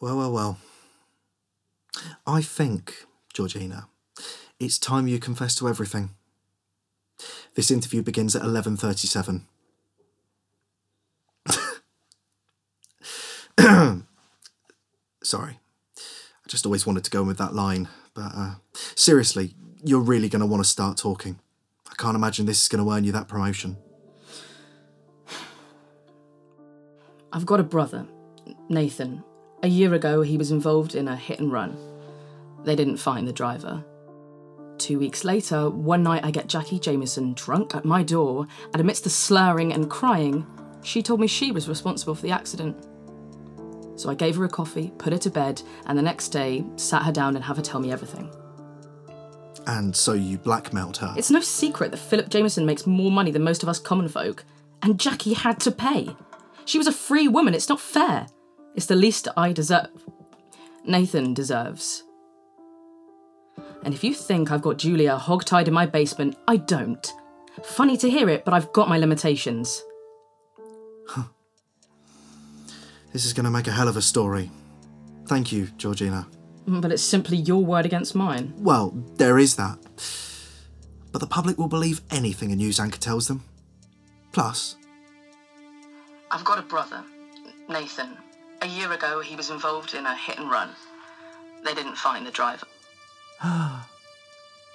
Well, well, well. I think, Georgina, it's time you confess to everything. This interview begins at 11:37. Sorry. I just always wanted to go in with that line, but uh, seriously, you're really going to want to start talking. I can't imagine this is going to earn you that promotion. I've got a brother, Nathan. A year ago, he was involved in a hit and run. They didn't find the driver. Two weeks later, one night I get Jackie Jameson drunk at my door, and amidst the slurring and crying, she told me she was responsible for the accident. So I gave her a coffee, put her to bed, and the next day sat her down and have her tell me everything. And so you blackmailed her. It's no secret that Philip Jameson makes more money than most of us common folk, and Jackie had to pay. She was a free woman, it's not fair. It's the least I deserve. Nathan deserves. And if you think I've got Julia hogtied in my basement, I don't. Funny to hear it, but I've got my limitations. This is going to make a hell of a story. Thank you, Georgina. Mm, but it's simply your word against mine. Well, there is that. But the public will believe anything a news anchor tells them. Plus, I've got a brother, Nathan. A year ago, he was involved in a hit and run. They didn't find the driver.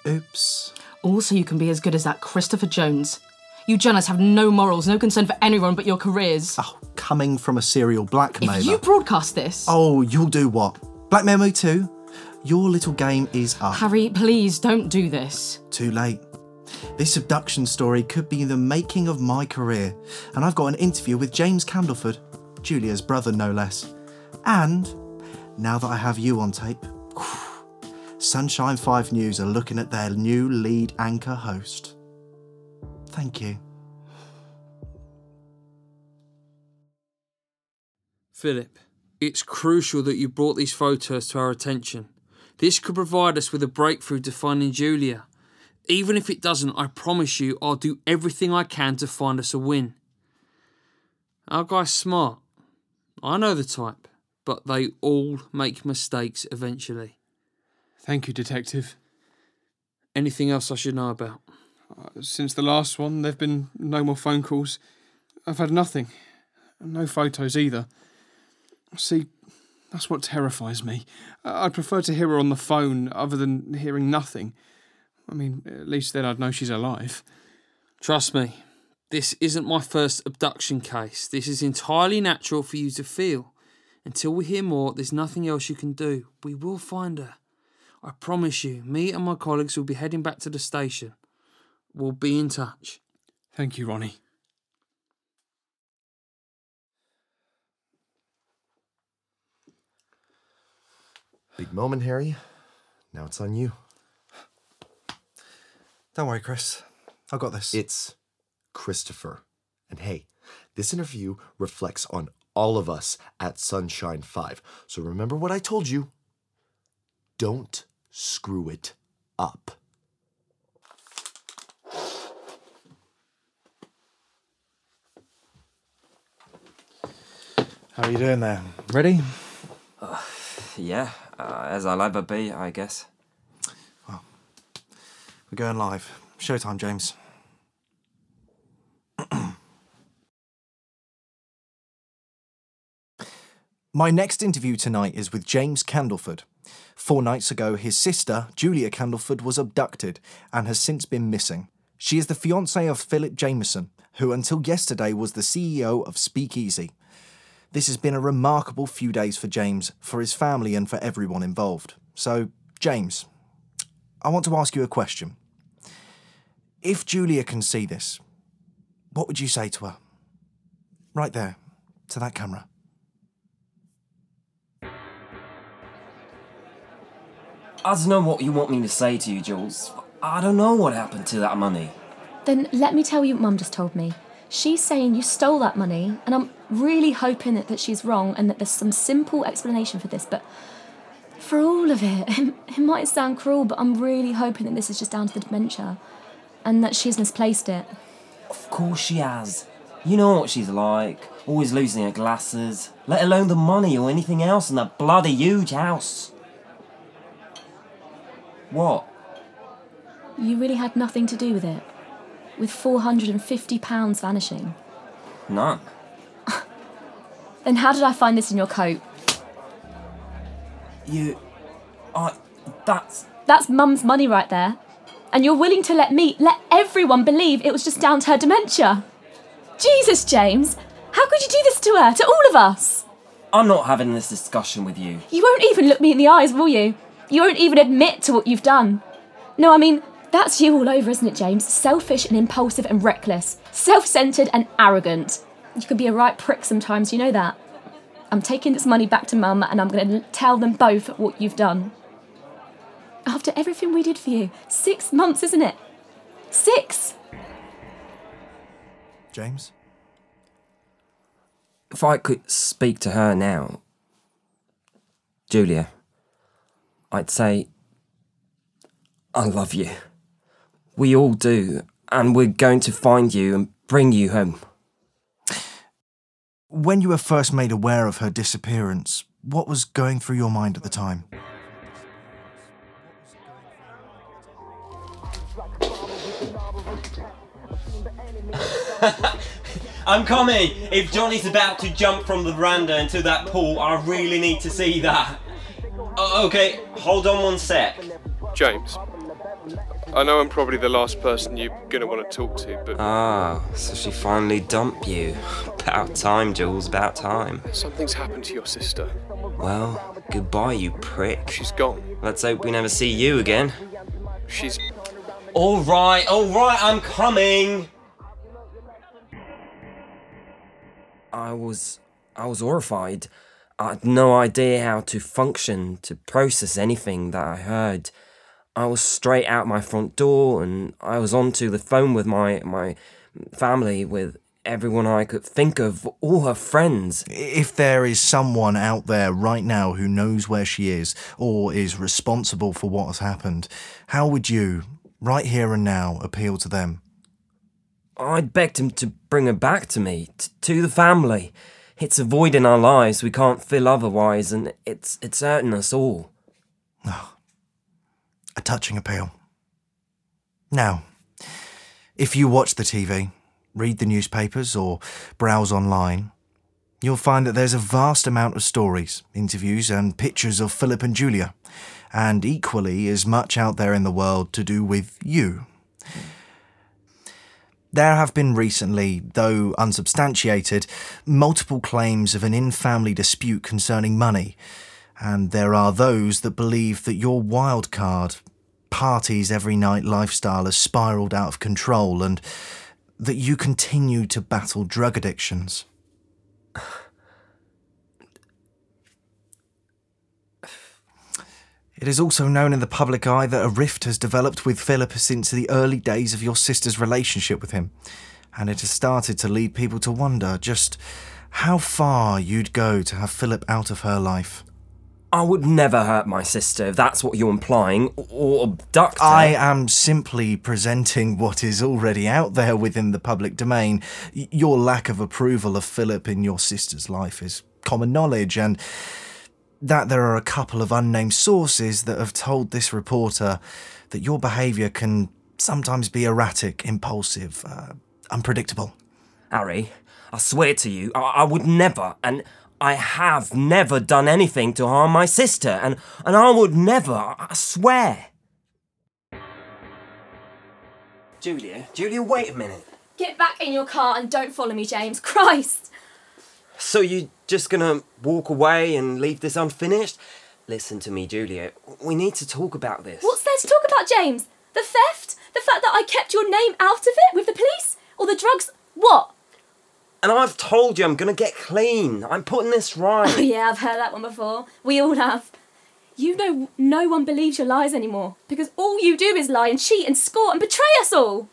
oops. Also, you can be as good as that Christopher Jones. You journalists have no morals, no concern for anyone but your careers. Oh, coming from a serial blackmailer. if you broadcast this, Oh, you'll do what? Blackmail me too? Your little game is up. Harry, please don't do this. Too late. This abduction story could be the making of my career, and I've got an interview with James Candleford, Julia's brother no less. And now that I have you on tape, Sunshine 5 News are looking at their new lead anchor host. Thank you. Philip, it's crucial that you brought these photos to our attention. This could provide us with a breakthrough to finding Julia. Even if it doesn't, I promise you I'll do everything I can to find us a win. Our guy's smart. I know the type, but they all make mistakes eventually. Thank you, Detective. Anything else I should know about? Uh, since the last one, there've been no more phone calls. I've had nothing. No photos either. See, that's what terrifies me. I'd prefer to hear her on the phone other than hearing nothing. I mean, at least then I'd know she's alive. Trust me, this isn't my first abduction case. This is entirely natural for you to feel. Until we hear more, there's nothing else you can do. We will find her. I promise you, me and my colleagues will be heading back to the station. We'll be in touch. Thank you, Ronnie. Big moment, Harry. Now it's on you. Don't worry, Chris. I've got this. It's Christopher. And hey, this interview reflects on all of us at Sunshine 5. So remember what I told you. Don't screw it up. How are you doing there? Ready? Yeah, uh, as I'll ever be, I guess. Well, we're going live. Showtime, James. My next interview tonight is with James Candleford. Four nights ago, his sister, Julia Candleford, was abducted and has since been missing. She is the fiancée of Philip Jameson, who until yesterday was the CEO of Speakeasy. This has been a remarkable few days for James, for his family, and for everyone involved. So, James, I want to ask you a question. If Julia can see this, what would you say to her? Right there, to that camera. I don't know what you want me to say to you, Jules. I don't know what happened to that money. Then let me tell you what Mum just told me. She's saying you stole that money, and I'm really hoping that, that she's wrong and that there's some simple explanation for this, but for all of it, it might sound cruel, but I'm really hoping that this is just down to the dementia and that she's misplaced it. Of course she has. You know what she's like. Always losing her glasses, let alone the money or anything else in that bloody huge house. What? You really had nothing to do with it? With £450 vanishing? None. Then how did I find this in your coat? You. I. That's. That's Mum's money right there. And you're willing to let me, let everyone believe it was just down to her dementia. Jesus, James! How could you do this to her, to all of us? I'm not having this discussion with you. You won't even look me in the eyes, will you? You won't even admit to what you've done. No, I mean, that's you all over, isn't it, James? Selfish and impulsive and reckless. Self centred and arrogant. You can be a right prick sometimes, you know that. I'm taking this money back to Mum and I'm going to tell them both what you've done. After everything we did for you. Six months, isn't it? Six! James? If I could speak to her now, Julia, I'd say, I love you. We all do, and we're going to find you and bring you home. When you were first made aware of her disappearance, what was going through your mind at the time? I'm coming! If Johnny's about to jump from the veranda into that pool, I really need to see that. O- okay, hold on one sec. James, I know I'm probably the last person you're gonna want to talk to, but Ah, so she finally dumped you. About time, Jules, about time. something's happened to your sister. Well, goodbye, you prick. She's gone. Let's hope we never see you again. She's. Alright, alright, I'm coming! I was. I was horrified. I had no idea how to function, to process anything that I heard. I was straight out my front door and I was onto the phone with my, my family, with everyone I could think of, all her friends. If there is someone out there right now who knows where she is or is responsible for what has happened, how would you, right here and now, appeal to them? I'd begged him to bring her back to me, t- to the family. It's a void in our lives we can't fill otherwise, and it's it's hurting us all. Oh, a touching appeal. Now, if you watch the TV, read the newspapers, or browse online, you'll find that there's a vast amount of stories, interviews, and pictures of Philip and Julia, and equally as much out there in the world to do with you. There have been recently, though unsubstantiated, multiple claims of an in family dispute concerning money, and there are those that believe that your wild card, parties every night lifestyle has spiraled out of control and that you continue to battle drug addictions. It is also known in the public eye that a rift has developed with Philip since the early days of your sister's relationship with him, and it has started to lead people to wonder just how far you'd go to have Philip out of her life. I would never hurt my sister if that's what you're implying, or, abduct her. I am simply presenting what is already out there within the public domain. Your lack of approval of Philip in your sister's life is common knowledge, and that there are a couple of unnamed sources that have told this reporter that your behaviour can sometimes be erratic, impulsive, uh, unpredictable. Harry, I swear to you, I, I would never, and I have never done anything to harm my sister, and, and I would never, I I swear. Julia, Julia, wait a minute. Get back in your car and don't follow me, James. Christ! So you're just gonna walk away and leave this unfinished? Listen to me, Julia. We need to talk about this. What's there to talk about, James? The theft? The fact that I kept your name out of it with the police? Or the drugs? What? And I've told you I'm gonna get clean. I'm putting this right. Oh, yeah, I've heard that one before. We all have. You know, no one believes your lies anymore because all you do is lie and cheat and score and betray us all.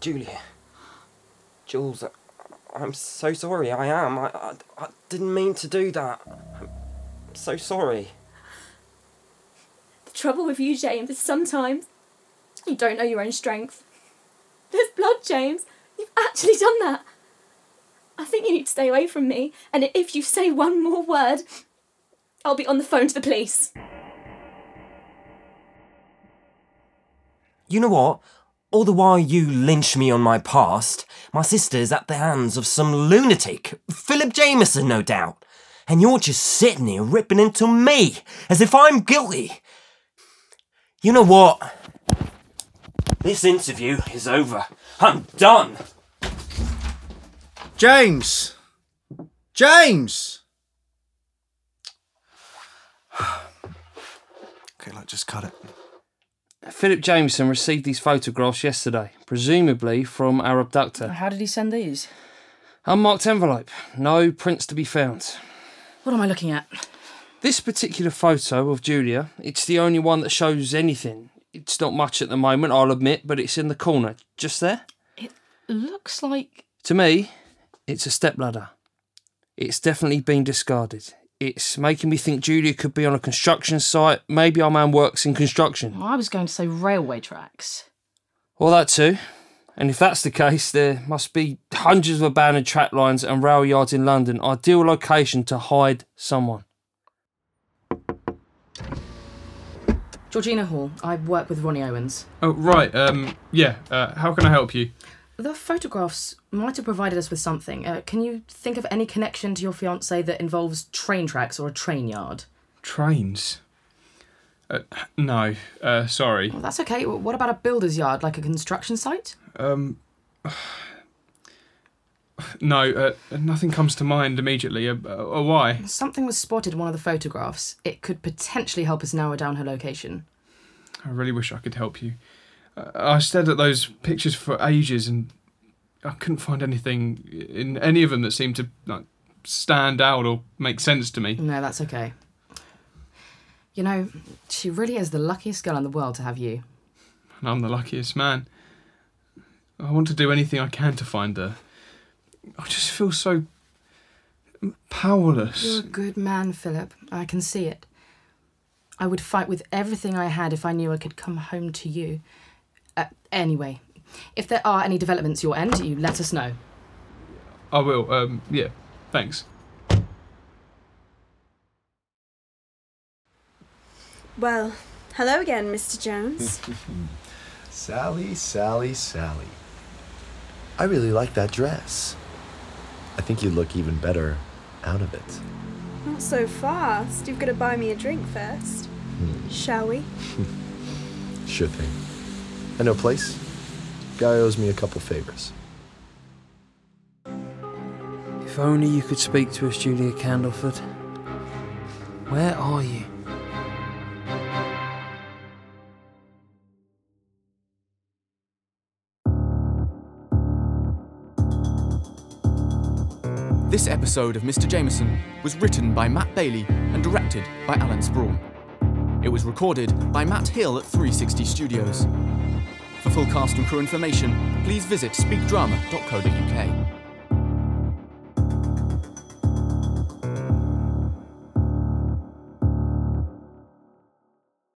Julia. Jules, I'm so sorry. I am. I, I, I didn't mean to do that. I'm so sorry. The trouble with you, James, is sometimes you don't know your own strength. There's blood, James. You've actually done that. I think you need to stay away from me, and if you say one more word, I'll be on the phone to the police. You know what? All the while you lynch me on my past, my sister's at the hands of some lunatic, Philip Jameson, no doubt. And you're just sitting here ripping into me as if I'm guilty. You know what? This interview is over. I'm done. James! James! okay, like, just cut it. Philip Jameson received these photographs yesterday, presumably from our abductor. How did he send these? Unmarked envelope, no prints to be found. What am I looking at? This particular photo of Julia, it's the only one that shows anything. It's not much at the moment, I'll admit, but it's in the corner, just there. It looks like. To me, it's a stepladder. It's definitely been discarded. It's making me think Julia could be on a construction site. Maybe our man works in construction. I was going to say railway tracks. Or that too. And if that's the case, there must be hundreds of abandoned track lines and rail yards in London. Ideal location to hide someone. Georgina Hall. I work with Ronnie Owens. Oh, right. Um, yeah. Uh, how can I help you? The photographs might have provided us with something. Uh, can you think of any connection to your fiance that involves train tracks or a train yard? Trains. Uh, no. Uh, sorry. Well, that's okay. What about a builder's yard, like a construction site? Um. No, uh, nothing comes to mind immediately. Uh, uh, why? Something was spotted in one of the photographs. It could potentially help us narrow down her location. I really wish I could help you. I stared at those pictures for ages and I couldn't find anything in any of them that seemed to like, stand out or make sense to me. No, that's okay. You know, she really is the luckiest girl in the world to have you. And I'm the luckiest man. I want to do anything I can to find her. I just feel so powerless. You're a good man, Philip. I can see it. I would fight with everything I had if I knew I could come home to you. Anyway, if there are any developments your end, you let us know. I will. Um, yeah. Thanks. Well, hello again, Mr. Jones. Sally, Sally, Sally. I really like that dress. I think you look even better out of it. Not so fast. You've got to buy me a drink first. Shall we? Sure thing. I know a place. Guy owes me a couple favors. If only you could speak to us, Julia Candleford. Where are you? This episode of Mr. Jameson was written by Matt Bailey and directed by Allen Sproule. It was recorded by Matt Hill at 360 Studios. For full cast and crew information, please visit speakdrama.co.uk.